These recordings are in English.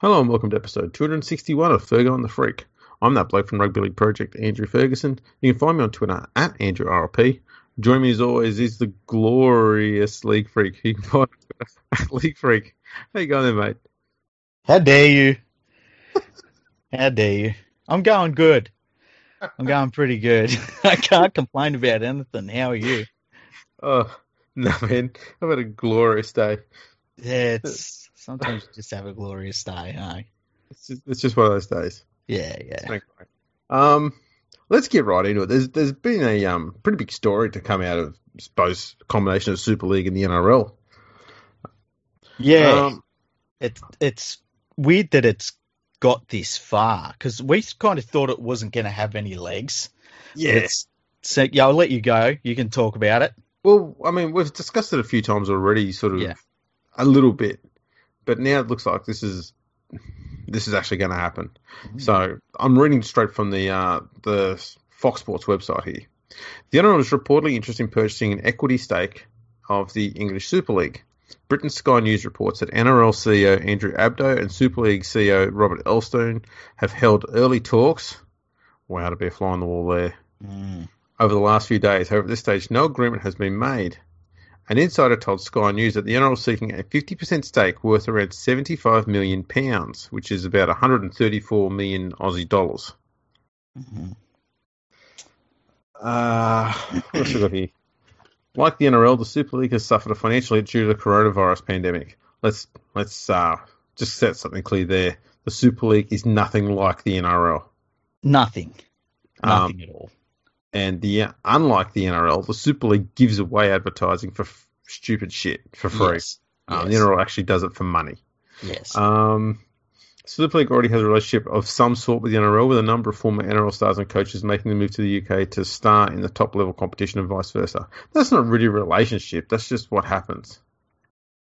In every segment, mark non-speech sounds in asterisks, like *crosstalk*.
Hello and welcome to episode 261 of Fergo and the Freak. I'm that bloke from Rugby League Project, Andrew Ferguson. You can find me on Twitter at AndrewRLP. Join me as always is the glorious League Freak. You can find me at League Freak. How you going there, mate? How dare you? How dare you? I'm going good. I'm going pretty good. *laughs* I can't complain about anything. How are you? Oh, *laughs* no, man. I've had a glorious day. Yeah, it's sometimes you just have a glorious day, eh? It's just, it's just one of those days. Yeah, yeah. Um, let's get right into it. There's there's been a um pretty big story to come out of I suppose combination of Super League and the NRL. Yeah, Um, it's it's weird that it's got this far because we kind of thought it wasn't going to have any legs. yeah. It's, so yeah, I'll let you go. You can talk about it. Well, I mean, we've discussed it a few times already, sort of Yeah. a little bit, but now it looks like this is this is actually going to happen. So I'm reading straight from the uh, the Fox Sports website here. The NRL is reportedly interested in purchasing an equity stake of the English Super League. Britain's Sky News reports that NRL CEO Andrew Abdo and Super League CEO Robert Elstone have held early talks. Wow, to be a fly on the wall there Mm. over the last few days. However, at this stage, no agreement has been made. An insider told Sky News that the NRL is seeking a 50% stake worth around 75 million pounds, which is about 134 million Aussie dollars. Mhm. Uh, what else we got here? Like the NRL, the Super League has suffered a financial hit due to the coronavirus pandemic. Let's let's uh, just set something clear there. The Super League is nothing like the NRL. Nothing, Um, nothing at all. And the unlike the NRL, the Super League gives away advertising for f- stupid shit for free. Yes. Um, yes. The NRL actually does it for money. yes. Um, Super League already has a relationship of some sort with the NRL, with a number of former NRL stars and coaches making the move to the UK to star in the top level competition and vice versa. That's not really a relationship. That's just what happens.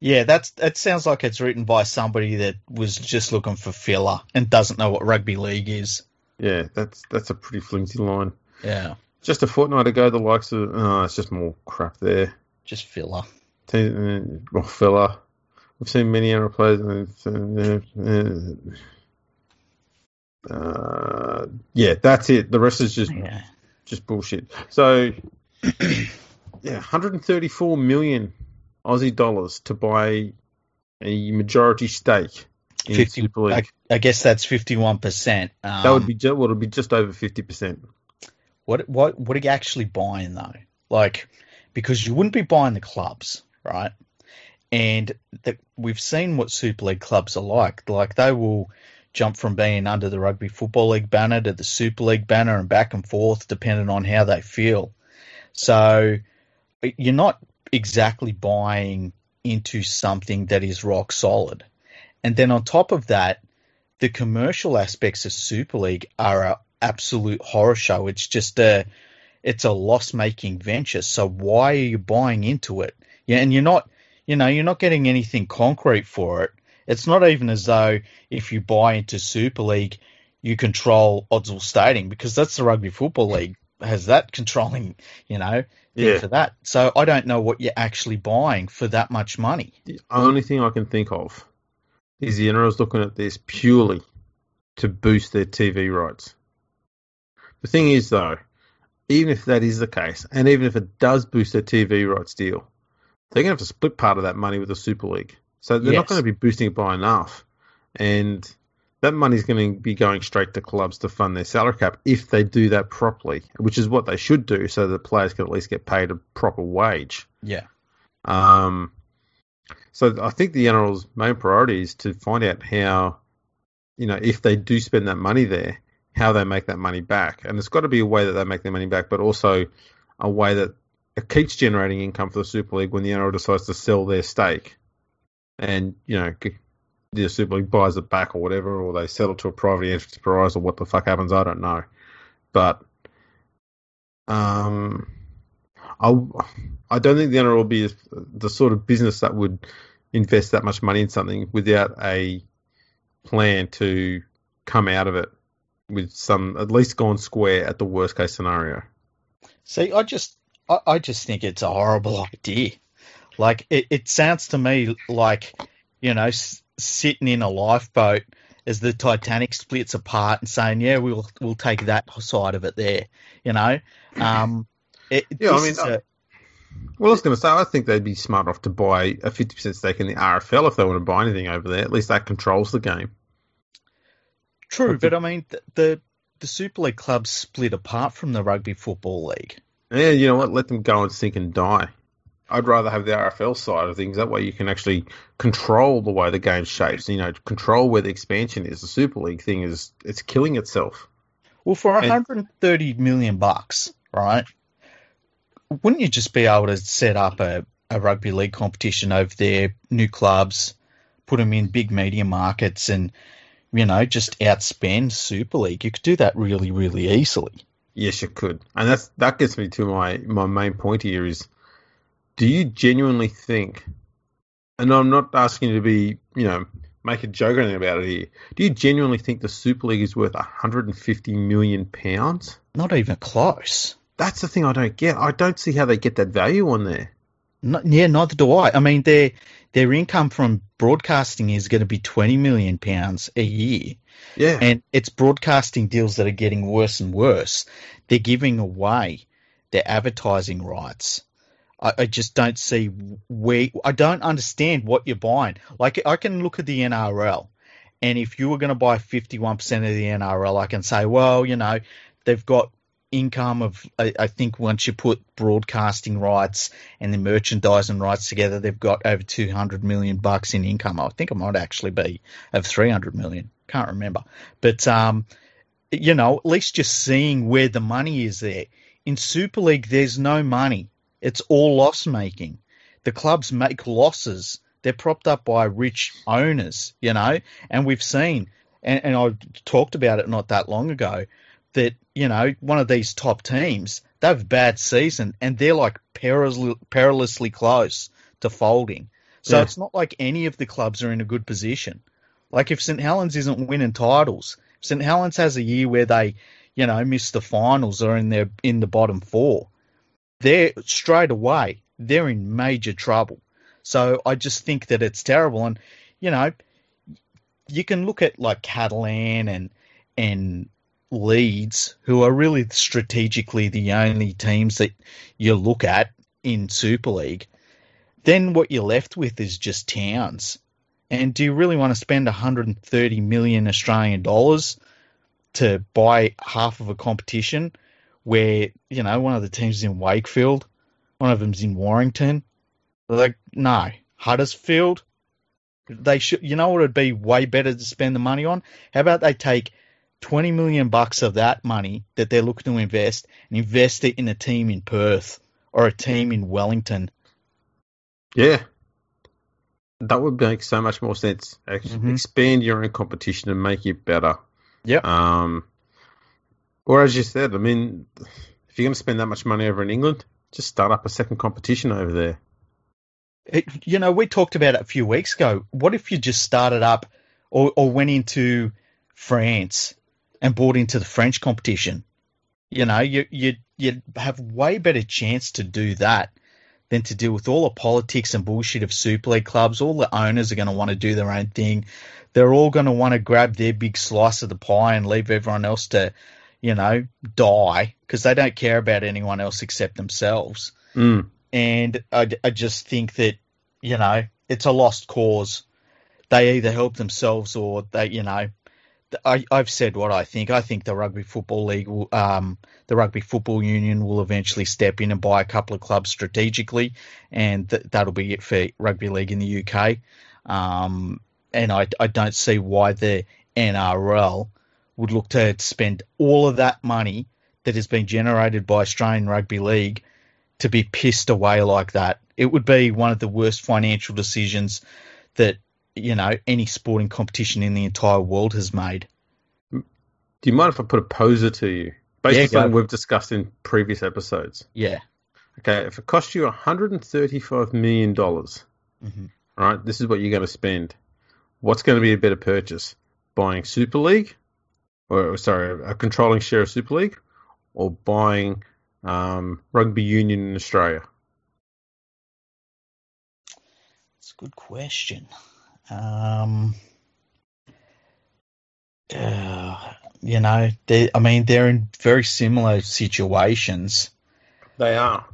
Yeah, that's that sounds like it's written by somebody that was just looking for filler and doesn't know what rugby league is. Yeah, that's that's a pretty flimsy line. Yeah, Just a fortnight ago, the likes of oh, it's just more crap there. just filler. Team, uh, well, filler. We've seen many NRL players. Uh, uh, uh, yeah, that's it. The rest is just Yeah, just bullshit. So, *clears throat* yeah, 134 million Aussie dollars to buy a majority stake in 50 Super League. I, I guess that's fifty-one percent. Um, that would be ju- well, it'll be just over 50 percent. What what what are you actually buying though? Like, because you wouldn't be buying the clubs, right? And we've seen what Super League clubs are like. Like they will jump from being under the Rugby Football League banner to the Super League banner and back and forth, depending on how they feel. So you're not exactly buying into something that is rock solid. And then on top of that, the commercial aspects of Super League are absolute horror show. It's just a it's a loss making venture. So why are you buying into it? Yeah, and you're not you know, you're not getting anything concrete for it. It's not even as though if you buy into Super League you control Odsal Stadium because that's the rugby football league has that controlling, you know, thing Yeah. for that. So I don't know what you're actually buying for that much money. The only thing I can think of is the NRL's looking at this purely to boost their TV rights. The thing is, though, even if that is the case, and even if it does boost their TV rights deal, they're going to have to split part of that money with the Super League. So they're not going to be boosting it by enough. And that money's going to be going straight to clubs to fund their salary cap if they do that properly, which is what they should do so that players can at least get paid a proper wage. Yeah. Um, so I think the NRL's main priority is to find out how, you know, if they do spend that money there, how they make that money back. And it's got to be a way that they make their money back, but also a way that it keeps generating income for the Super League when the NRL decides to sell their stake. And, you know, the Super League buys it back or whatever, or they sell it to a private enterprise or what the fuck happens, I don't know. But, um, I, I don't think the NRL will be the sort of business that would invest that much money in something without a plan to come out of it with some at least gone square at the worst case scenario. See, I just, I, I just think it's a horrible *laughs* idea. Like, it, it sounds to me like, you know, s- sitting in a lifeboat as the Titanic splits apart and saying, "Yeah, we'll we'll take that side of it there." You know, *clears throat* um, it, Yeah, I mean, a- Well, I was going to say, I think they'd be smart enough to buy a 50% stake in the RFL if they want to buy anything over there. At least that controls the game. True, but I mean, the, the the Super League clubs split apart from the Rugby Football League. Yeah, you know what? Let them go and sink and die. I'd rather have the RFL side of things. That way you can actually control the way the game shapes, you know, control where the expansion is. The Super League thing is, it's killing itself. Well, for And- 130 million bucks, right? Wouldn't you just be able to set up a, a rugby league competition over there, new clubs, put them in big media markets, and you know just outspend Super League? You could do that really, really easily. Yes, you could. And that's that gets me to my, my main point here is do you genuinely think and I'm not asking you to be, you know, make a joke or anything about it here. Do you genuinely think the Super League is worth 150 million pounds? Not even close. That's the thing I don't get. I don't see how they get that value on there. Not, yeah, neither do I. I mean, their their income from broadcasting is going to be 20 million pounds a year. Yeah. and it's broadcasting deals that are getting worse and worse. They're giving away their advertising rights. I, I just don't see where. I don't understand what you're buying. Like I can look at the NRL, and if you were going to buy 51% of the NRL, I can say, well, you know, they've got income of I, I think once you put broadcasting rights and the merchandising rights together, they've got over 200 million bucks in income. I think it might actually be of 300 million. Can't remember, but um, you know, at least just seeing where the money is there. In Super League, there's no money. It's all loss making. The clubs make losses. They're propped up by rich owners, you know, and we've seen, and, and I talked about it not that long ago, that, you know, one of these top teams, they have a bad season and they're like perilously, perilously close to folding. So Yeah. it's not like any of the clubs are in a good position. Like if St Helens isn't winning titles, St Helens has a year where they, you know, miss the finals or in their in the bottom four, they're straight away they're in major trouble. So I just think that it's terrible, and you know, you can look at like Catalan and and Leeds, who are really strategically the only teams that you look at in Super League. Then what you're left with is just towns. And do you really want to spend 130 million Australian dollars to buy half of a competition where, you know, one of the teams is in Wakefield, one of them's in Warrington? Like, no. Huddersfield, they should, you know what would be way better to spend the money on? How about they take 20 million bucks of that money that they're looking to invest and invest it in a team in Perth or a team in Wellington? Yeah. That would make so much more sense. Mhm. Expand your own competition and make it better. Yeah. Um, or as you said, I mean, if you're going to spend that much money over in England, just start up a second competition over there. It, you know, we talked about it a few weeks ago. What if you just started up or, or went into France and bought into the French competition? You know, you you you'd have way better chance to do that than to deal with all the politics and bullshit of Super League clubs. All the owners are going to want to do their own thing. They're all going to want to grab their big slice of the pie and leave everyone else to, you know, die because they don't care about anyone else except themselves Mm. and I, I just think that you know it's a lost cause. They either help themselves or they, you know, I, I've said what I think. I think the rugby football league, will, um, the rugby football union, will eventually step in and buy a couple of clubs strategically, and th- that'll be it for rugby league in the UK. Um, and I, I don't see why the NRL would look to spend all of that money that has been generated by Australian Rugby League to be pissed away like that. It would be one of the worst financial decisions that you know any sporting competition in the entire world has made. Do you mind if I put a poser to you? Based Yeah, on something we've discussed in previous episodes. Yeah. Okay, if it costs you $135 million, Mhm. right, this is what you're going to spend. What's going to be a better purchase? Buying Super League, or sorry, a controlling share of Super League, or buying um, rugby union in Australia? It's a good question. Um, uh, you know, they, I mean, they're in very similar situations. They are.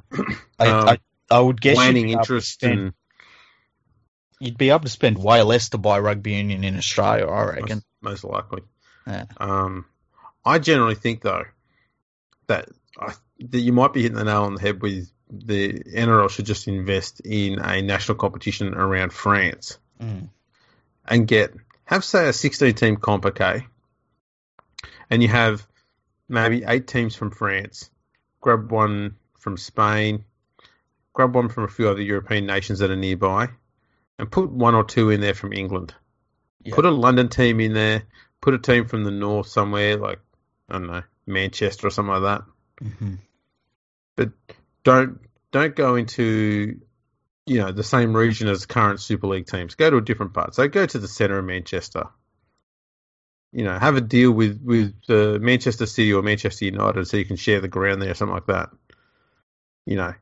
I, Um, I, I would guess you'd be able to interest spend- and you'd be able to spend way less to buy rugby union in Australia, I reckon. most, most likely. Yeah. Um, I generally think though that I, that you might be hitting the nail on the head with the NRL should just invest in a national competition around France Mm. And get have say a 16 team comp okay? And you have maybe eight teams from France grab one from Spain grab one from a few other European nations that are nearby and put one or two in there from England. Yeah. put a London team in there put a team from the north somewhere like I don't know Manchester or something like that. Hmm but don't don't go into you know the same region as current Super League teams. Go to a different part. So go to the centre of Manchester. You know, have a deal with with uh, Manchester City or Manchester United, so you can share the ground there, or something like that. You know,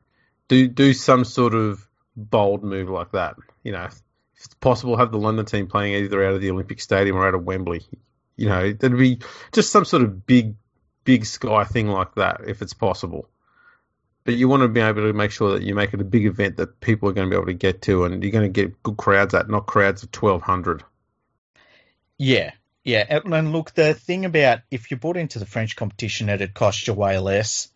do do some sort of bold move like that. You know, if it's possible, have the London team playing either out of the Olympic Stadium or out of Wembley. You know, there'd be just some sort of big, big sky thing like that if it's possible but you want to be able to make sure that you make it a big event that people are going to be able to get to and you're going to get good crowds at, not crowds of 1,200. Yeah, yeah. And look, the thing about if you bought into the French competition, it'd cost you way less.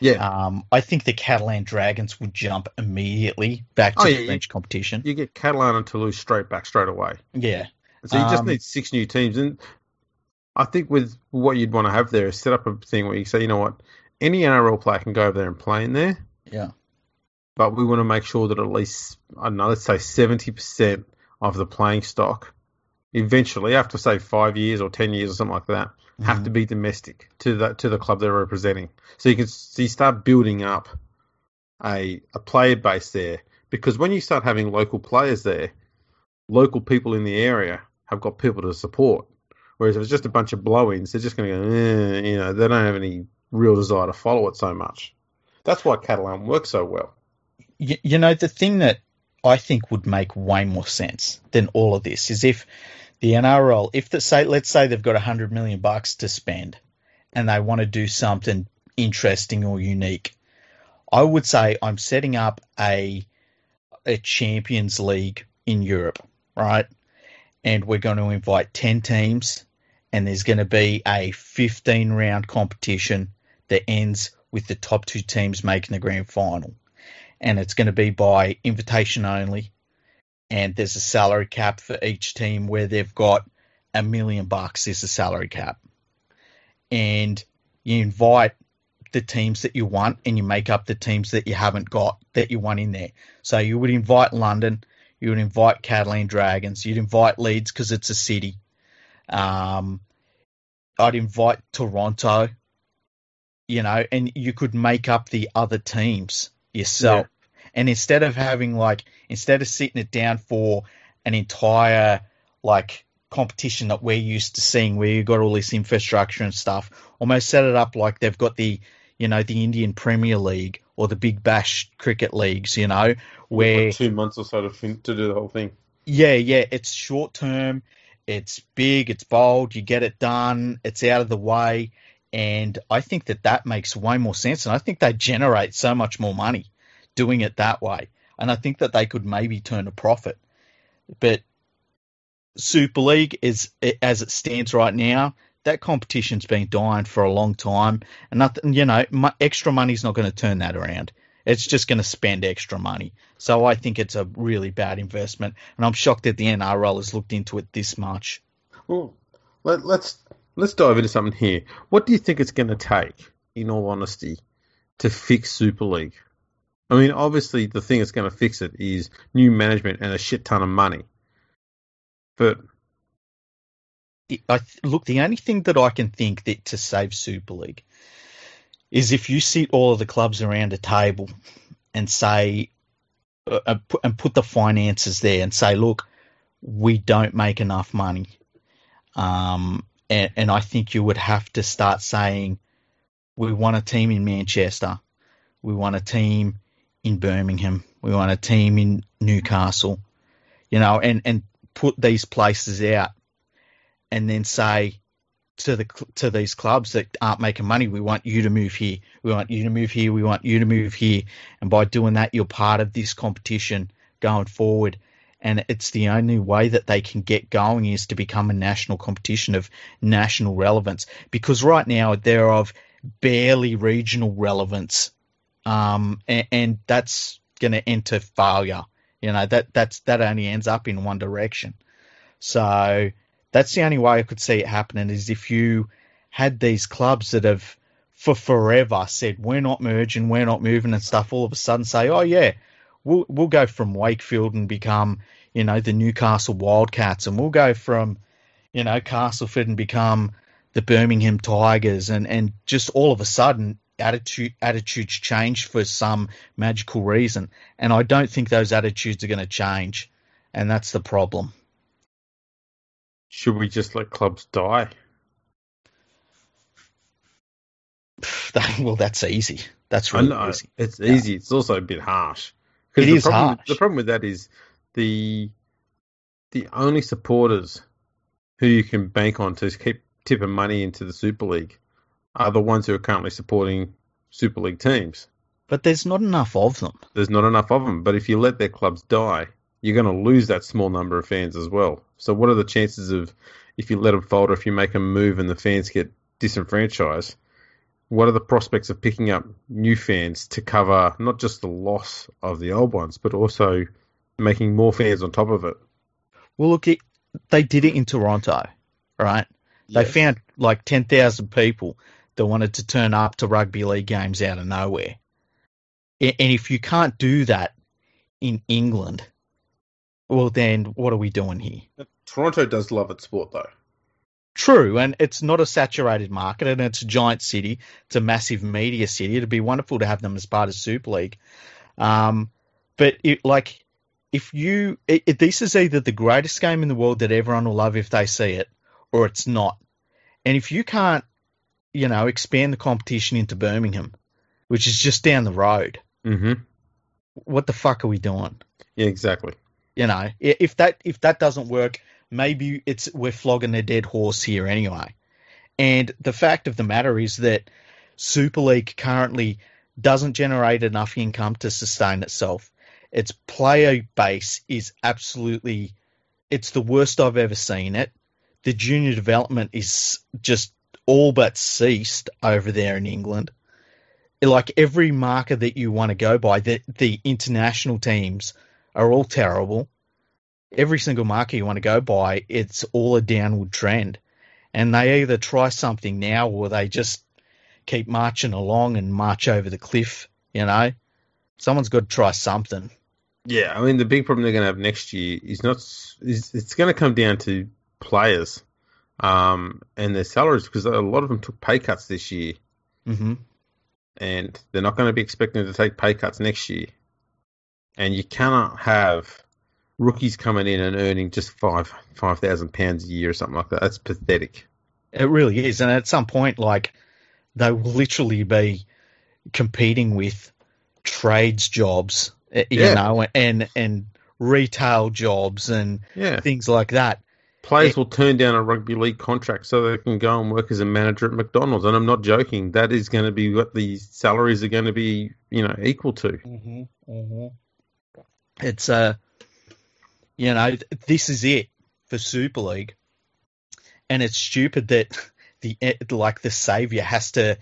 Yeah. Um, I think the Catalan Dragons would jump immediately back to Oh, the yeah, you- French competition. you get Catalan and Toulouse straight back straight away. Yeah, So you just Um, need six new teams. And I think with what you'd want to have there is set up a thing where you say, you know what, any NRL player can go over there and play in there, yeah, but we want to make sure that at least, I don't know, let's say 70% of the playing stock eventually, after say five years or 10 years or something like that, have Mhm. to be domestic to the to the club they're representing. So you can so you start building up a a player base there because when you start having local players there, local people in the area have got people to support. Whereas if it's just a bunch of blow-ins, they're just going to go, eh, you know, they don't have any real desire to follow it so much. That's why Catalan works so well. you, you know the thing that I think would make way more sense than all of this is if the NRL, if the say, let's say they've got hundred million bucks to spend, and they want to do something interesting or unique, I would say I'm setting up a a Champions League in Europe, right? And we're going to invite ten teams, and there's going to be a 15 round competition that ends with the top two teams making the grand final and it's going to be by invitation only. And there's a salary cap for each team where they've got a million bucks is the salary cap. And you invite the teams that you want and you make up the teams that you haven't got that you want in there. So you would invite London, you would invite Catalan Dragons, you'd invite Leeds because it's a city. Um, I'd invite Toronto, you know, and you could make up the other teams yourself. And instead of having like, instead of sitting it down for an entire like competition that we're used to seeing where you've got all this infrastructure and stuff, almost set it up like they've got the, you know, the Indian Premier League or the Big Bash cricket leagues, you know, where Like two months or so to, fin- to do the whole thing. yeah, yeah, it's short term, it's big, it's bold, you get it done, it's out of the way, and I think that that makes way more sense, and I think they generate so much more money doing it that way, and I think that they could maybe turn a profit, but Super League is as it stands right now. That competition's been dying for a long time, and nothing, you know, mu- extra money's not going to turn that around. It's just going to spend extra money. So I think it's a really bad investment, and I'm shocked that the NRL has looked into it this much. Well, let, let's let's dive into something here. What do you think it's going to take, in all honesty, to fix Super League? I mean, obviously, the thing that's going to fix it is new management and a shit ton of money. But I look, the only thing that I can think that to save Super League is if you sit all of the clubs around a table and say, uh, uh, put- and put the finances there and say, look, we don't make enough money. Um, and, and I think you would have to start saying, we want a team in Manchester, we want a team in Birmingham, we want a team in Newcastle, you know, and, and put these places out and then say to the to these clubs that aren't making money, we want you to move here, we want you to move here, we want you to move here, and by doing that, you're part of this competition going forward. And it's the only way that they can get going is to become a national competition of national relevance. Because right now they're of barely regional relevance, um, and, and that's going to enter failure. You know that that's that only ends up in one direction. So that's the only way I could see it happening is if you had these clubs that have for forever said we're not merging, we're not moving and stuff. All of a sudden say, oh yeah, we'll we'll go from Wakefield and become you know the Newcastle Wildcats, and we'll go from you know Castleford and become the Birmingham Tigers, and and just all of a sudden attitude attitudes change for some magical reason, and I don't think those attitudes are going to change, and that's the problem. Should we just let clubs die? *laughs* well, that's easy. That's really easy. It's easy. It's also a bit harsh. It the is problem. The problem with that is the the only supporters who you can bank on to keep tipping money into the Super League are the ones who are currently supporting Super League teams. But there's not enough of them. There's not enough of them. But if you let their clubs die, you're going to lose that small number of fans as well. So what are the chances of if you let them fold or if you make them move and the fans get disenfranchised? What are the prospects of picking up new fans to cover not just the loss of the old ones, but also making more fans on top of it? Well, look, it, they did it in Toronto, right? They found like 10,000 people that wanted to turn up to rugby league games out of nowhere. And if you can't do that in England, well, then what are we doing here? Toronto does love its sport though. True, and it's not a saturated market, and it's a giant city. It's a massive media city. It'd be wonderful to have them as part of Super League. Um, but it, like, if you, it, it, this is either the greatest game in the world that everyone will love if they see it, or it's not. And if you can't, you know, expand the competition into Birmingham, which is just down the road, Mm-hmm. what the fuck are we doing? Yeah, exactly. You know, if that if that doesn't work, maybe it's we're flogging a dead horse here anyway. And the fact of the matter is that Super League currently doesn't generate enough income to sustain itself. Its player base is absolutely it's the worst I've ever seen it. The junior development is just all but ceased over there in England. Like every marker that you want to go by, the the international teams are all terrible. Every single marker you want to go by, it's all a downward trend. And they either try something now or they just keep marching along and march over the cliff, you know? Someone's got to try something. Yeah, I mean the big problem they're going to have next year is not is it's going to come down to players um, and their salaries because a lot of them took pay cuts this year, hmm and they're not going to be expecting to take pay cuts next year. And you cannot have rookies coming in and earning just five five thousand pounds a year or something like that. That's pathetic. It really is. And at some point, like, they will literally be competing with trades jobs, eh, you Yeah. know, and, and retail jobs and Yeah, things like that. players will turn down a rugby league contract so they can go and work as a manager at McDonald's. And I'm not joking. That is going to be what the salaries are going to be, you know, equal to. Mm-hmm, mm-hmm. It's uh, you know, this is it for Super League, and it's stupid that *laughs* the like the savior has to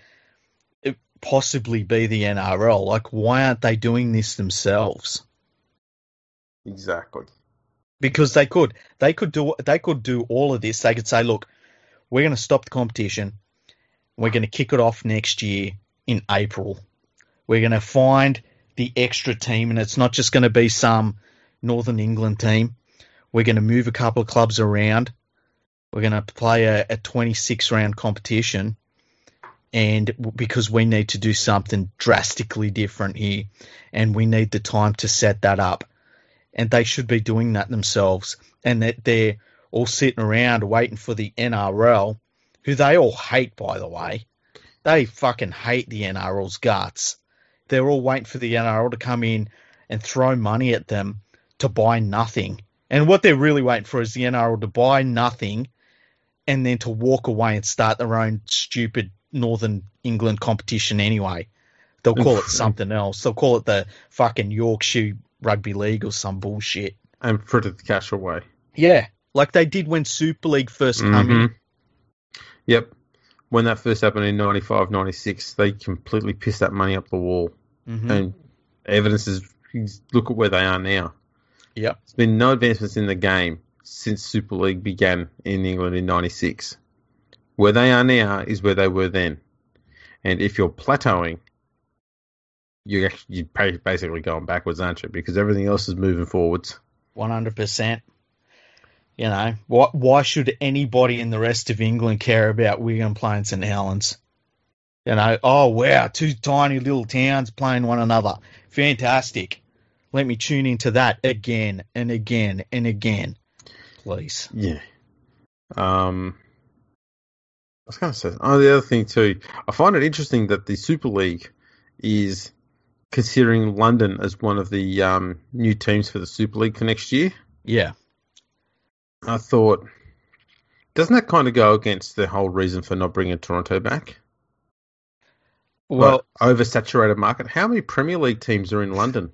possibly be the NRL. Like, why aren't they doing this themselves? Exactly. Because they could, they could do, they could do all of this. They could say, look, we're going to stop the competition. We're going to kick it off next year in April. We're going to find the extra team, and it's not just going to be some Northern England team. We're going to move a couple of clubs around. We're going to play a, a 26 round competition, and because we need to do something drastically different here, and we need the time to set that up, and they should be doing that themselves, and that they're all sitting around waiting for the NRL, who they all hate, by the way. They fucking hate the NRL's guts. They're all waiting for the NRL to come in and throw money at them to buy nothing And what they're really waiting for is the NRL to buy nothing and then to walk away and start their own stupid Northern England competition anyway. They'll call it *laughs* something else. They'll call it the fucking Yorkshire Rugby League or some bullshit. And frittered the cash away. Yeah, like they did when Super League 1st came in. Mhm. Yep. When that first happened in 95, 96, they completely pissed that money up the wall. Mhm. And evidence is look at where they are now. Yep. There's been no advancements in the game since Super League began in England in 96. Where they are now is where they were then. And if you're plateauing, you're, actually, you're basically going backwards, aren't you? Because everything else is moving forwards. One hundred percent. You know, why why should anybody in the rest of England care about Wigan playing St Helens? You know, oh wow, two tiny little towns playing one another. Fantastic. Let me tune into that again and again and again. Please. Yeah. Um, I was going to say, oh, the other thing too, I find it interesting that the Super League is considering London as one of the um, new teams for the Super League for next year. Yeah. I thought, doesn't that kind of go against the whole reason for not bringing Toronto back? Well, Like, oversaturated market. How many Premier League teams are in London?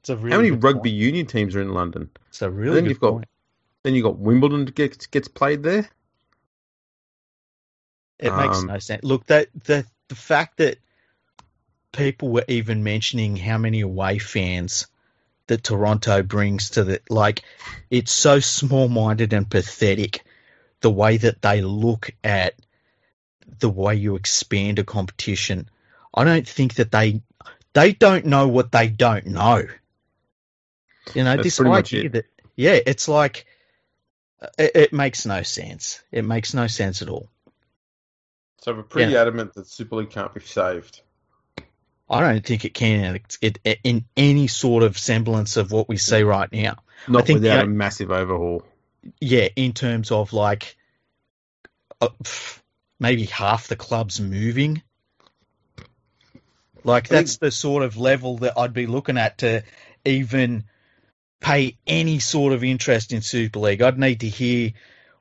It's a really How many rugby point. union teams are in London? It's a really then good you've got- Then you have got Wimbledon gets gets played there. It makes Um, no sense. Look, that the the fact that people were even mentioning how many away fans that Toronto brings to the like, it's so small minded and pathetic. The way that they look at the way you expand a competition, I don't think that they they don't know what they don't know. You know, That's this idea that yeah, it's like it, it makes no sense. It makes no sense at all. So we're pretty Yeah. adamant that Super League can't be saved. I don't think it can it, it, in any sort of semblance of what we see right now. Not think without the- a massive overhaul. Yeah, in terms of like uh, maybe half the clubs moving. Like I think- that's the sort of level that I'd be looking at to even pay any sort of interest in Super League. I'd need to hear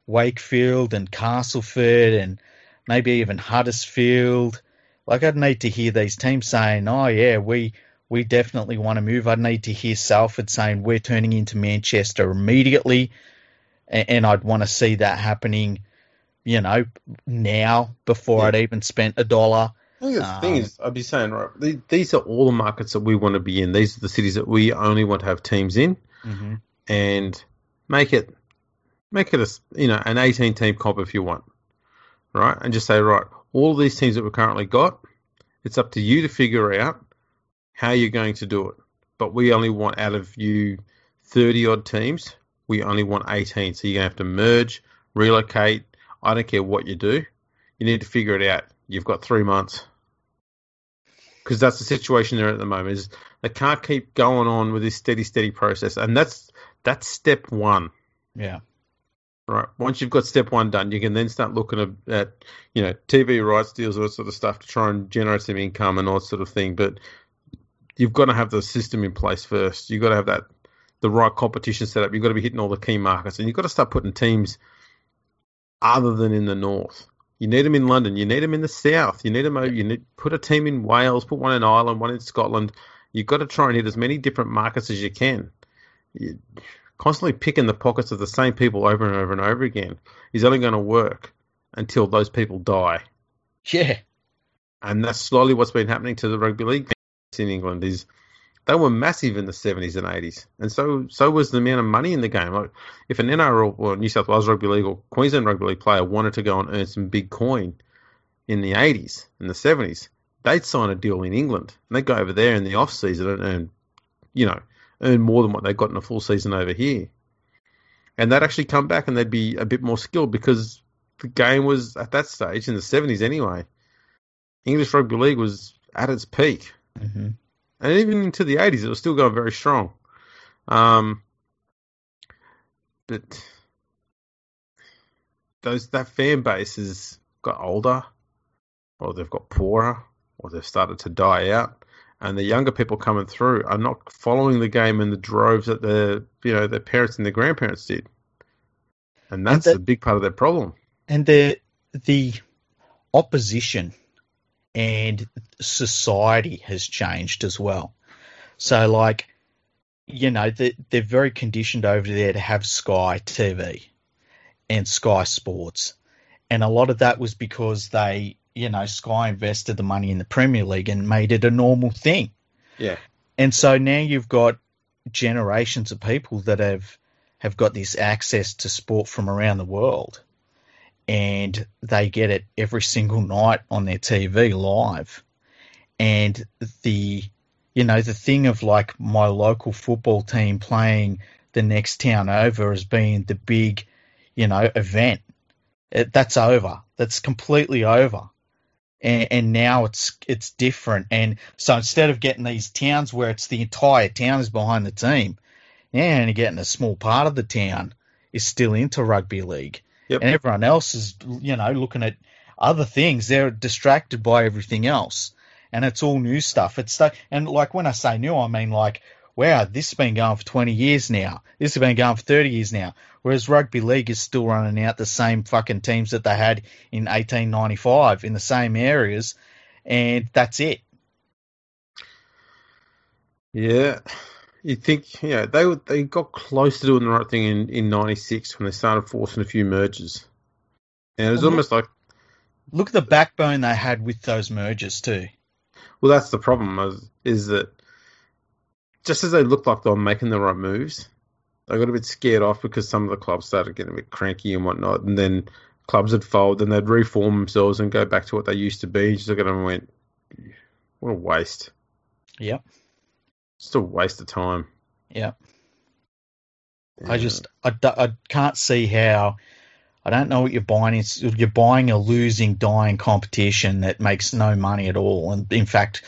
Wakefield and Castleford and maybe even Huddersfield. Like I'd need to hear these teams saying, "Oh yeah, we we definitely want to move." I'd need to hear Salford saying, "We're turning into Manchester immediately," and, and I'd want to see that happening. You know, now before Yeah. I'd even spent a dollar. I think the thing Um, is, I'd be saying, right, these are all the markets that we want to be in. These are the cities that we only want to have teams in, Mm-hmm. and make it, make it a, you know, an 18 team comp if you want, right? And just say, right, all these teams that we've currently got, it's up to you to figure out how you're going to do it. But we only want out of you 30 odd teams, we only want 18. So you're going to have to merge, relocate. I don't care what you do. You need to figure it out. You've got three months. Because that's the situation they're at the moment. Is they can't keep going on with this steady, steady process, and that's that's step one. Yeah. Right. Once you've got step one done, you can then start looking at, at you know TV rights deals, all that sort of stuff to try and generate some income and all that sort of thing. But you've got to have the system in place first. You've got to have that the right competition set up. You've got to be hitting all the key markets, and you've got to start putting teams other than in the north. You need them in London. You need them in the south. You need them. You need put a team in Wales. Put one in Ireland. One in Scotland. You've got to try and hit as many different markets as you can. You, constantly picking the pockets of the same people over and over and over again is only going to work until those people die. Yeah. And that's slowly what's been happening to the rugby league in England. Is they were massive in the 70s and 80s, and so so was the amount of money in the game. Like if an NRL or New South Wales Rugby League or Queensland Rugby League player wanted to go and earn some big coin in the 80s and the 70s, they'd sign a deal in England and they'd go over there in the off season and earn, you know, earn more than what they got in a full season over here. And they'd actually come back and they'd be a bit more skilled because the game was at that stage in the 70s anyway. English rugby league was at its peak, hmm and even into the 80s, it was still going very strong. Um, but those that fan base has got older, or they've got poorer, or they've started to die out, and the younger people coming through are not following the game in the droves that their you know their parents and their grandparents did, and that's that- a big part of their problem. and the the opposition and society has changed as well. So, like, you know, they, they're very conditioned over there to have Sky TV and Sky Sports, and a lot of that was because they, you know, Sky invested the money in the Premier League and made it a normal thing. Yeah, And so now you've got generations of people that have have got this access to sport from around the world, and they get it every single night on their TV live. And the you know the thing of like my local football team playing the next town over as being the big you know event it, that's over that's completely over and, and now it's it's different. And so instead of getting these towns where it's the entire town is behind the team, now you're only getting a small part of the town is still into rugby league, Yep. and everyone else is you know looking at other things. They're distracted by everything else, and it's all new stuff. It's stu- and like when I say new, I mean like. Wow, this has been going for 20 years now. This has been going for 30 years now. Whereas rugby league is still running out the same fucking teams that they had in 1895 in the same areas, and that's it. Yeah, you think yeah they they got close to doing the right thing in in '96 when they started forcing a few mergers, and it was Well, almost like Look at the backbone they had with those mergers too. well that's the problem is, is that just as they looked like they were making the right moves, they got a bit scared off because some of the clubs started getting a bit cranky and whatnot, and then clubs would fold and they'd reform themselves and go back to what they used to be. You just look at them and went, what a waste! Yep. Just a waste of time. Yep. I just I, I can't see how I don't know what you're buying. It's, you're buying a losing, dying competition that makes no money at all, and in fact,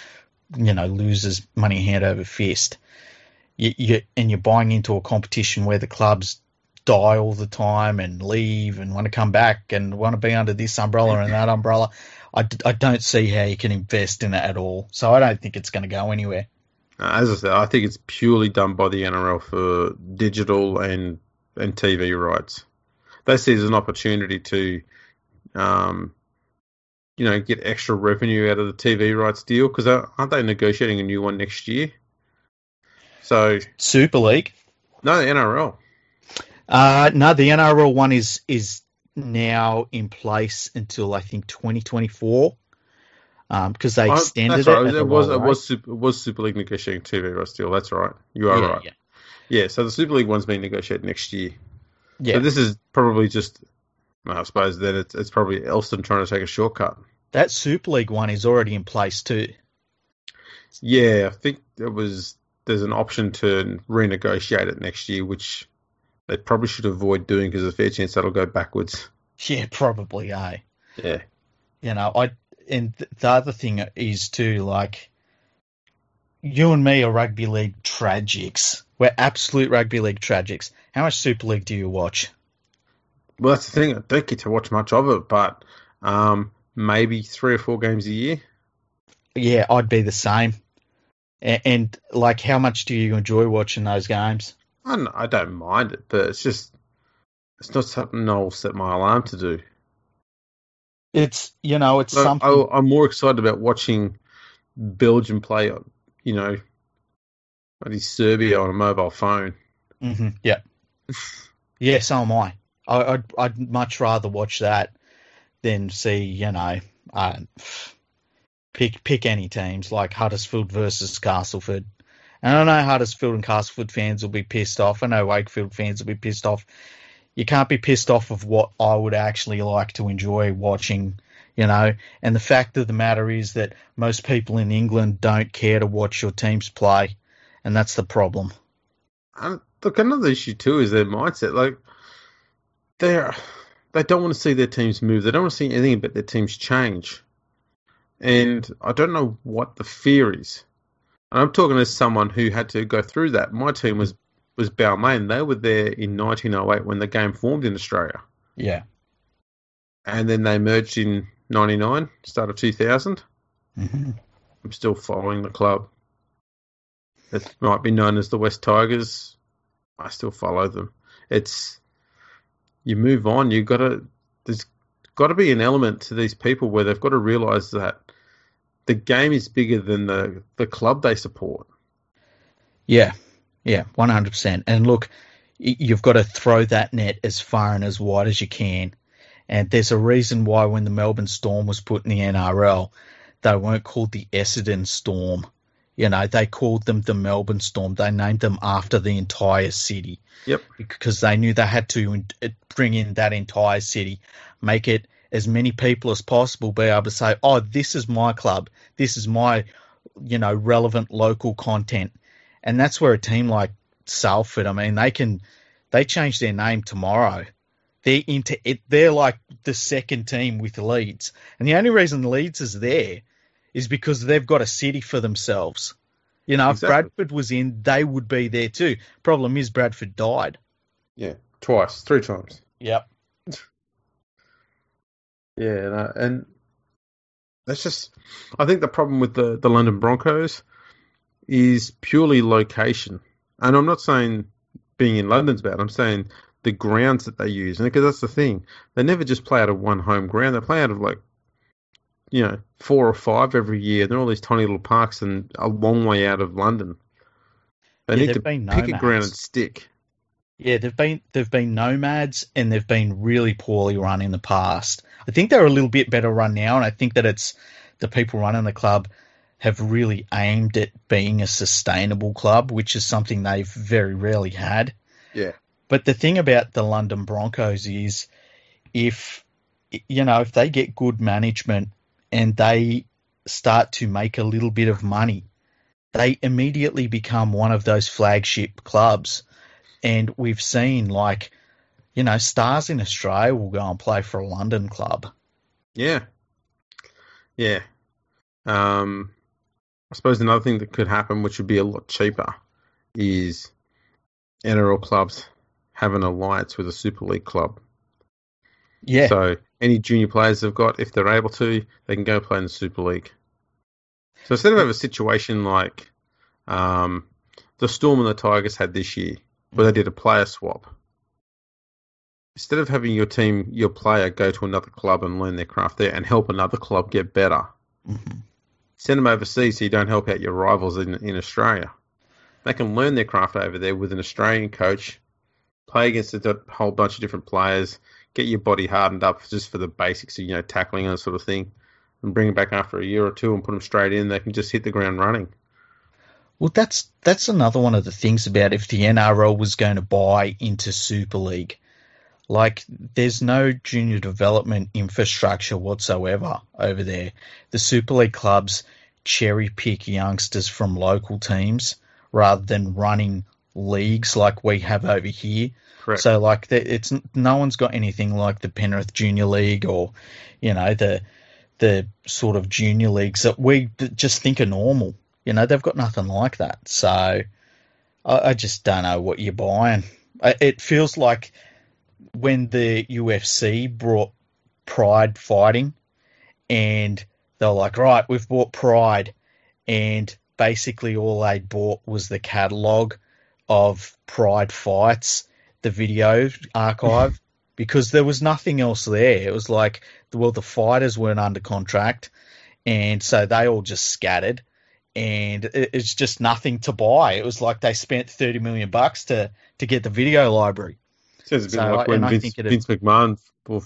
you know, loses money hand over fist. You, you and you're buying into a competition where the clubs die all the time and leave and want to come back and want to be under this umbrella and that umbrella. I, I don't see how you can invest in it at all. So I don't think it's going to go anywhere. Uh, As I said, I think it's purely done by the NRL for digital and and TV rights. They see it as an opportunity to, um, you know, get extra revenue out of the TV rights deal because aren't they negotiating a new one next year? So Super League. no, the NRL. Uh, no, the NRL one is is now in place until I think 2024 because they Oh, extended that's it. right. It was it was Super, it was Super League negotiating TV rights deal. That's right. You are yeah, right. Yeah, Yeah. So the Super League one's being negotiated next year. yeah. So this is probably just. I suppose then it's, it's probably Elstone trying to take a shortcut. that Super League one is already in place too. Yeah, I think there was there's an option to renegotiate it next year, which they probably should avoid doing because there's a fair chance that'll go backwards. Yeah, probably. Eh. Yeah, You know, I and th- the other thing is too like you and me are rugby league tragics. We're absolute rugby league tragics. How much Super League do you watch? well that's the thing. I don't get to watch much of it, but um, maybe three or four games a year. Yeah, I'd be the same. And, and like, how much do you enjoy watching those games? I don't, I don't mind it, but it's just it's not something I'll set my alarm to do. It's you know, it's So something. I, I'm more excited about watching Belgium play, you know, bloody Serbia on a mobile phone. hmm yeah, *laughs* yeah. So am I. I. I'd, I'd much rather watch that than see you know, uh, pick pick any teams like Huddersfield versus Castleford. And I know Huddersfield and Castleford fans will be pissed off. I know Wakefield fans will be pissed off. You can't be pissed off of what I would actually like to enjoy watching, you know. And the fact of the matter is that most people in England don't care to watch your teams play, and that's the problem. Look, another issue too is their mindset. Like they're they don't want to see their teams move. They don't want to see anything about their teams change. And I don't know what the fear is. And I'm talking as someone who had to go through that. My team was was Balmain. They were there in 1908 when the game formed in Australia, Yeah. and then they merged in '99, start of 2000. hmm I'm still following the club. It might be known as the Wests Tigers. I still follow them. It's you move on. You got to there's got to be an element to these people where they've got to realise that the game is bigger than the the club they support. Yeah, yeah, one hundred percent. And look, you've got to throw that net as far and as wide as you can. And there's a reason why when the Melbourne Storm was put in the NRL, they weren't called the Essendon Storm. You know, they called them the Melbourne Storm. They named them after the entire city. Yep. Because they knew they had to uh, bring in that entire city, make it as many people as possible be able to say, "Oh, this is my club. This is my, you know, relevant local content." And that's where a team like Salford, I mean, they can they change their name tomorrow. They're into it. They're like the second team with Leeds, and the only reason Leeds is there is because they've got a city for themselves. You know, exactly. if Bradford was in, they would be there too. Problem is, Bradford died. Yeah, twice, three times. Yep. yeah, and that's just. I think the problem with the the London Broncos is purely location. And I'm not saying being in London's bad. I'm saying the grounds that they use, and because that's the thing, they never just play out of one home ground. They play out of like, you know, four or five every year. They're all these tiny little parks and a long way out of London. They yeah, need to pick nomads. a ground and stick. Yeah, they've been they've been nomads and they've been really poorly run in the past. I think they're a little bit better run now, and I think that it's the people running the club have really aimed at being a sustainable club, which is something they've very rarely had. Yeah. But the thing about the London Broncos is if you know, if they get good management and they start to make a little bit of money, they immediately become one of those flagship clubs. And we've seen like, you know, stars in Australia will go and play for a London club. Yeah. Yeah. Um, I suppose another thing that could happen, which would be a lot cheaper, is NRL clubs have an alliance with a Super League club. Yeah. So any junior players they've got, if they're able to, they can go play in the Super League. So instead of have a situation like um, the Storm and the Tigers had this year, where they did a player swap, instead of having your team, your player go to another club and learn their craft there and help another club get better, mm-hmm send them overseas so you don't help out your rivals in, in Australia. They can learn their craft over there with an Australian coach, play against a whole bunch of different players, get your body hardened up just for the basics of, you know, tackling and that sort of thing, and bring them back after a year or two and put them straight in. They can just hit the ground running. Well, that's that's another one of the things about if the NRL was going to buy into Super League. Like, there's no junior development infrastructure whatsoever over there. The Super League clubs cherry pick youngsters from local teams rather than running leagues like we have over here. Correct. So, like, it's no one's got anything like the Penrith Junior League or, you know, the the sort of junior leagues that we just think are normal. You know, they've got nothing like that. So, I, I just don't know what you're buying. It feels like when the UFC brought Pride fighting, and they were like, right, we've bought Pride, and basically all they bought was the catalog of Pride fights, the video archive, *laughs* because there was nothing else there. It was like, well, the fighters weren't under contract, and so they all just scattered and it's just nothing to buy. It was like they spent thirty million bucks to to get the video library. Sounds a bit so, like when Vince, Vince McMahon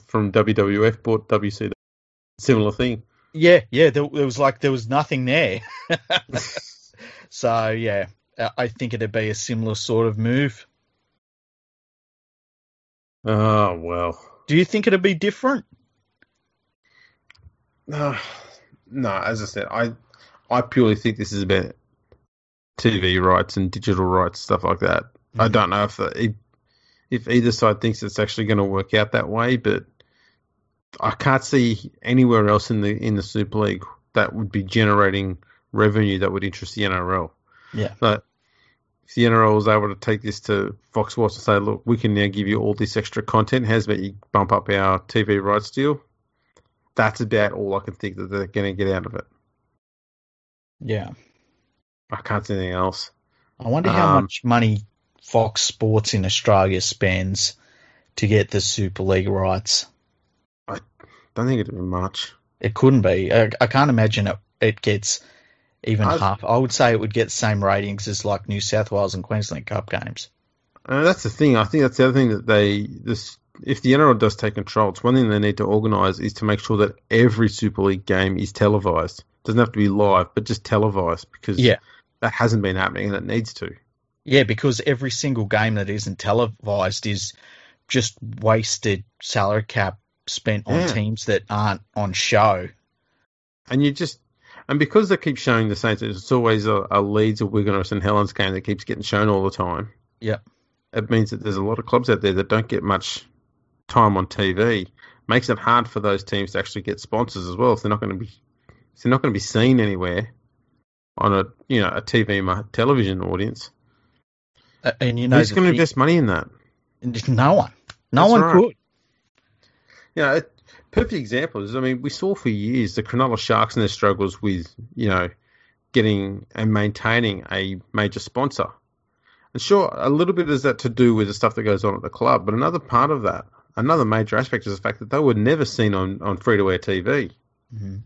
from WWF bought WCW. Similar thing. Yeah, yeah. There, there was like there was nothing there. *laughs* so yeah, I think it'd be a similar sort of move. Oh well. Do you think it'd be different? No, no. As I said, I I purely think this is about TV rights and digital rights stuff like that. Mm-hmm. I don't know if it, if either side thinks it's actually going to work out that way, but I can't see anywhere else in the in the Super League that would be generating revenue that would interest the NRL. Yeah. But if the NRL was able to take this to Fox Sports and say, look, we can now give you all this extra content, how's about you bump up our TV rights deal? That's about all I can think that they're going to get out of it. Yeah. I can't see anything else. I wonder how Um, much money Fox Sports in Australia spends to get the Super League rights. I don't think it'd be much. It couldn't be. I, I can't imagine it. It gets even I- half. I would say it would get the same ratings as like New South Wales and Queensland Cup games. Uh, that's the thing. I think that's the other thing that they this if the NRL does take control, it's one thing they need to organise is to make sure that every Super League game is televised. It doesn't have to be live, but just televised because Yeah. that hasn't been happening and it needs to. Yeah, because every single game that isn't televised is just wasted salary cap spent on Yeah. teams that aren't on show. And you just and because they keep showing the Saints, it's always a, a Leeds, a Wigan, or St Helens game that keeps getting shown all the time. Yep. It means that there's a lot of clubs out there that don't get much time on TV. Makes it hard for those teams to actually get sponsors as well if they're not going to be if they're not going to be seen anywhere on a you know a TV television audience. Uh, And you know, Who's going to invest money in that? no one. No That's one right. could. You know, perfect example is, I mean, we saw for years the Cronulla Sharks and their struggles with, you know, getting and maintaining a major sponsor. And sure, a little bit is that to do with the stuff that goes on at the club, but another part of that, another major aspect is the fact that they were never seen on, on free to air TV. Mhm.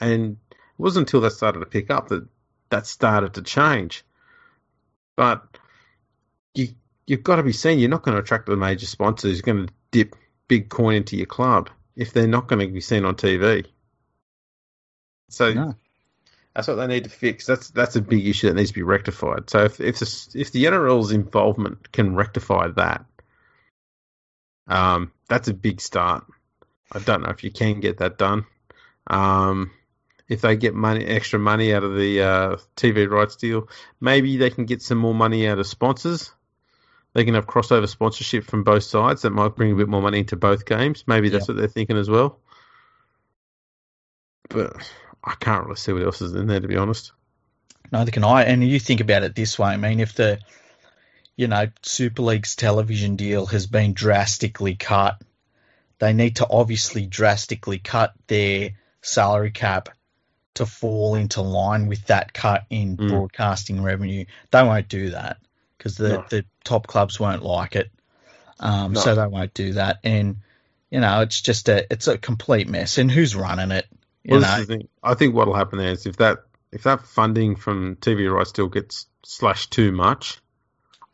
And it wasn't until that started to pick up that that started to change. But you've got to be seen. You're not going to attract the major sponsors who's going to dip big coin into your club if they're not going to be seen on TV. So No. that's what they need to fix. That's that's a big issue that needs to be rectified. So if if the, if the NRL's involvement can rectify that, um, that's a big start. I don't know if you can get that done. Um, if they get money, extra money out of the uh, TV rights deal, maybe they can get some more money out of sponsors. They can have crossover sponsorship from both sides. That might bring a bit more money into both games. Maybe that's what they're thinking as well. But I can't really see what else is in there, to be honest. Neither can I. And you think about it this way. I mean, if the, you know, Super League's television deal has been drastically cut, they need to obviously drastically cut their salary cap to fall into line with that cut in Mm. broadcasting revenue. They won't do that because the, No. the top clubs won't like it. Um, No. So they won't do that. And, you know, it's just a, it's a complete mess. And who's running it? You Well, know, this is the thing. I think what'll happen there is if that if that funding from TV rights still gets slashed too much,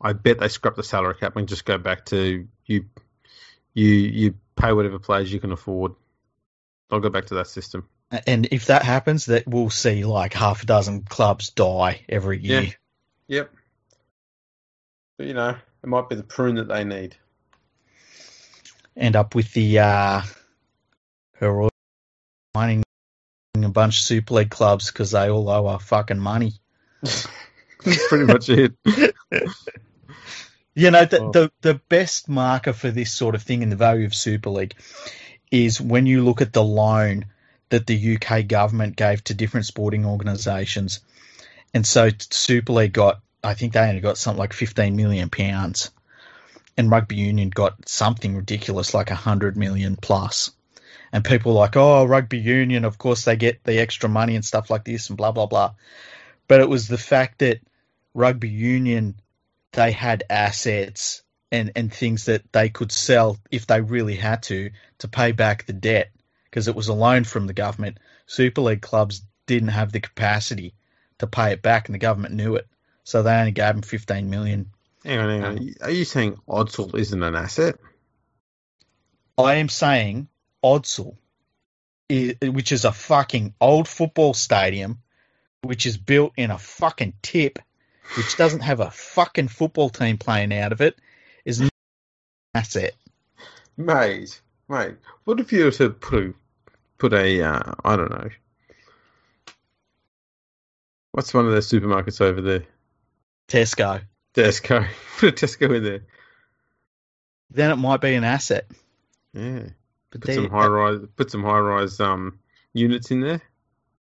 I bet they scrap the salary cap and just go back to you. You you pay whatever players you can afford. I'll go back to that system. And if that happens, that we'll see like half a dozen clubs die every year. Yeah. Yep. But you know, it might be the prune that they need. End up with the uh, her mining a bunch of Super League clubs because they all owe her fucking money. That's pretty much it. You know, the, Oh. the the best marker for this sort of thing in the value of Super League is when you look at the loan that the UK government gave to different sporting organisations. And so Super League got, I think they only got something like 15 million pounds. And Rugby Union got something ridiculous like 100 million plus. And people like, oh, Rugby Union, of course they get the extra money and stuff like this and blah, blah, blah. But it was the fact that Rugby Union they had assets and, and things that they could sell if they really had to to pay back the debt because it was a loan from the government. Super League clubs didn't have the capacity to pay it back, and the government knew it, so they only gave him fifteen million. Hang on, hang on. Are you saying Odsal isn't an asset? I am saying Odsal, i- which is a fucking old football stadium, which is built in a fucking tip, which doesn't have a fucking football team playing out of it, is not an asset. Mate, mate, what if you were to put a, put a, uh, I don't know, what's one of those supermarkets over there? Tesco. Tesco. *laughs* Put a Tesco in there. Then it might be an asset. Yeah. But Put they- some high rise, put some high rise um units in there.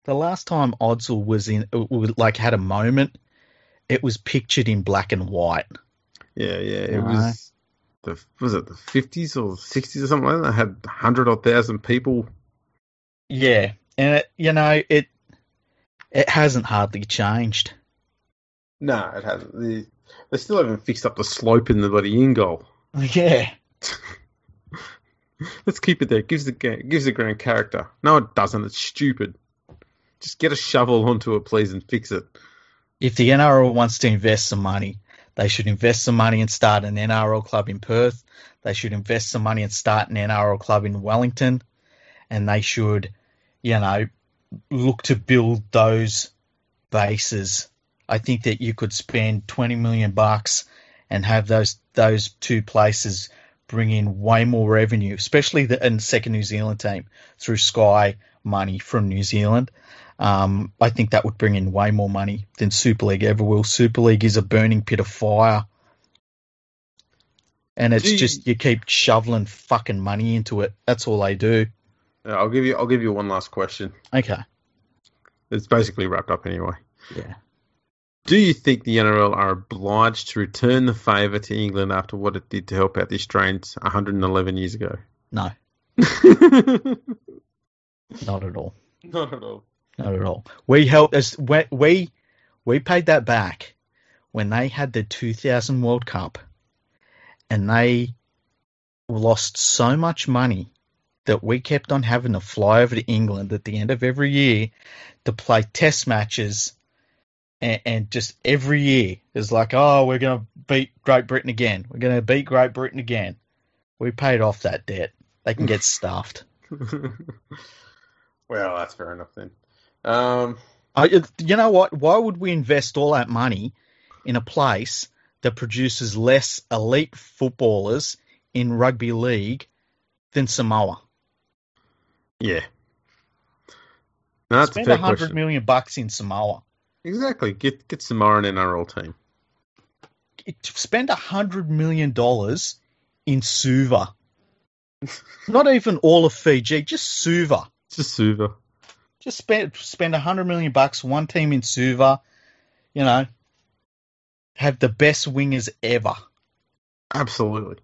the last time Odsal was in, like had a moment, it was pictured in black and white. Yeah, yeah. It Aye. was the was it the fifties or sixties or something like that. It had hundred or thousand people. Yeah, and it, you know it, it hasn't hardly changed. No, it hasn't. The, they still haven't fixed up the slope in the bloody in goal. *laughs* Yeah. *laughs* Let's keep it there. It Gives the ga- gives the ground character. No, it doesn't. It's stupid. Just get a shovel onto it, please, and fix it. If the NRL wants to invest some money, they should invest some money and start an NRL club in Perth. They should invest some money and start an NRL club in Wellington. And they should, you know, look to build those bases. I think that you could spend 20 million bucks and have those those two places bring in way more revenue, especially the and second New Zealand team through Sky money from New Zealand. Um, I think that would bring in way more money than Super League ever will. Super League is a burning pit of fire. And it's you- just you keep shoveling fucking money into it. That's all they do. I'll give you. I'll give you one last question. Okay. It's basically wrapped up anyway. Yeah. Do you think the NRL are obliged to return the favour to England after what it did to help out the Australians 111 years ago? No, *laughs* not at all. Not at all. Not at all. We helped us. We we, we paid that back when they had the 2000 World Cup, and they lost so much money that we kept on having to fly over to England at the end of every year to play Test matches, and, and just every year is like, oh, we're going to beat Great Britain again. We're going to beat Great Britain again. We paid off that debt. They can get *laughs* stuffed. *laughs* well, that's fair enough then. Um, I, you know what? Why would we invest all that money in a place that produces less elite footballers in rugby league than Samoa? yeah. No, that's Spend a hundred million bucks in Samoa. Exactly. Get get in our NRL team. It- Spend a hundred million dollars in Suva. Not even all of Fiji, just Suva. Just Suva. Just spend spend a hundred million bucks, one team in Suva. You know, have the best wingers ever. Absolutely.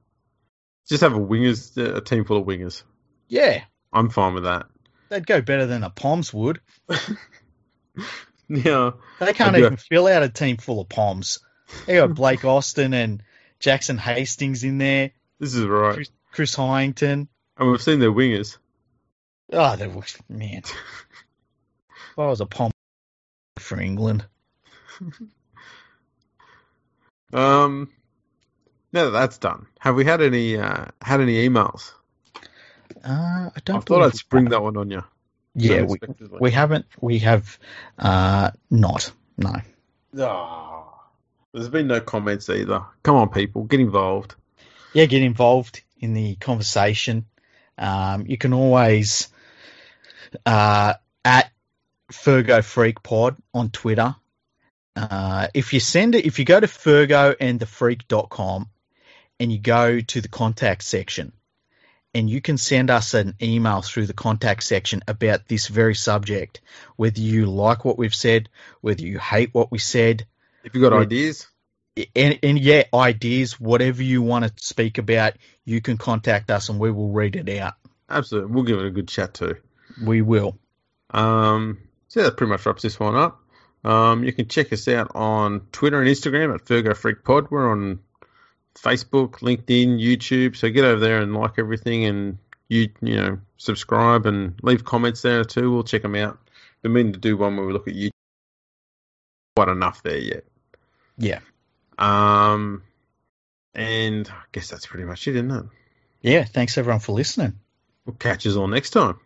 Just have a wingers, a team full of wingers. Yeah, I'm fine with that. they'd go better than the Poms would. *laughs* Yeah. They can't even fill out a team full of Poms. They got Blake Austin and Jackson Hastings in there, This is right. Chris, Chris Heighington. And we've seen their wingers. Oh, they were, man. If I was a Pom for England. *laughs* Um, now that that's done, have we had any uh, had any emails? Uh, I don't I thought I'd spring that one on you. Yeah, we, we haven't. We have uh, not. No. Ah, there's been no comments either. Come on, people, get involved. yeah, get involved in the conversation. Um, you can always uh, at Fergo Freak Pod on Twitter. Uh, if you send it, if you go to Fergo and the Freak.com and you go to the contact section, and you can send us an email through the contact section about this very subject, whether you like what we've said, whether you hate what we said, If you've got Yeah. ideas, and, and yeah, ideas, whatever you want to speak about, you can contact us and we will read it out. absolutely, we'll give it a good chat too. We will. Um, so that pretty much wraps this one up. Um, you can check us out on Twitter and Instagram at Fergo Freak Pod. We're on Facebook, LinkedIn, YouTube. So get over there and like everything, and you you know subscribe and leave comments there too. We'll check them out. Been meaning to do one where we look at YouTube. Quite enough there yet. Yeah. Um, and I guess that's pretty much it, isn't it? Yeah. Thanks everyone for listening. We'll catch us all next time.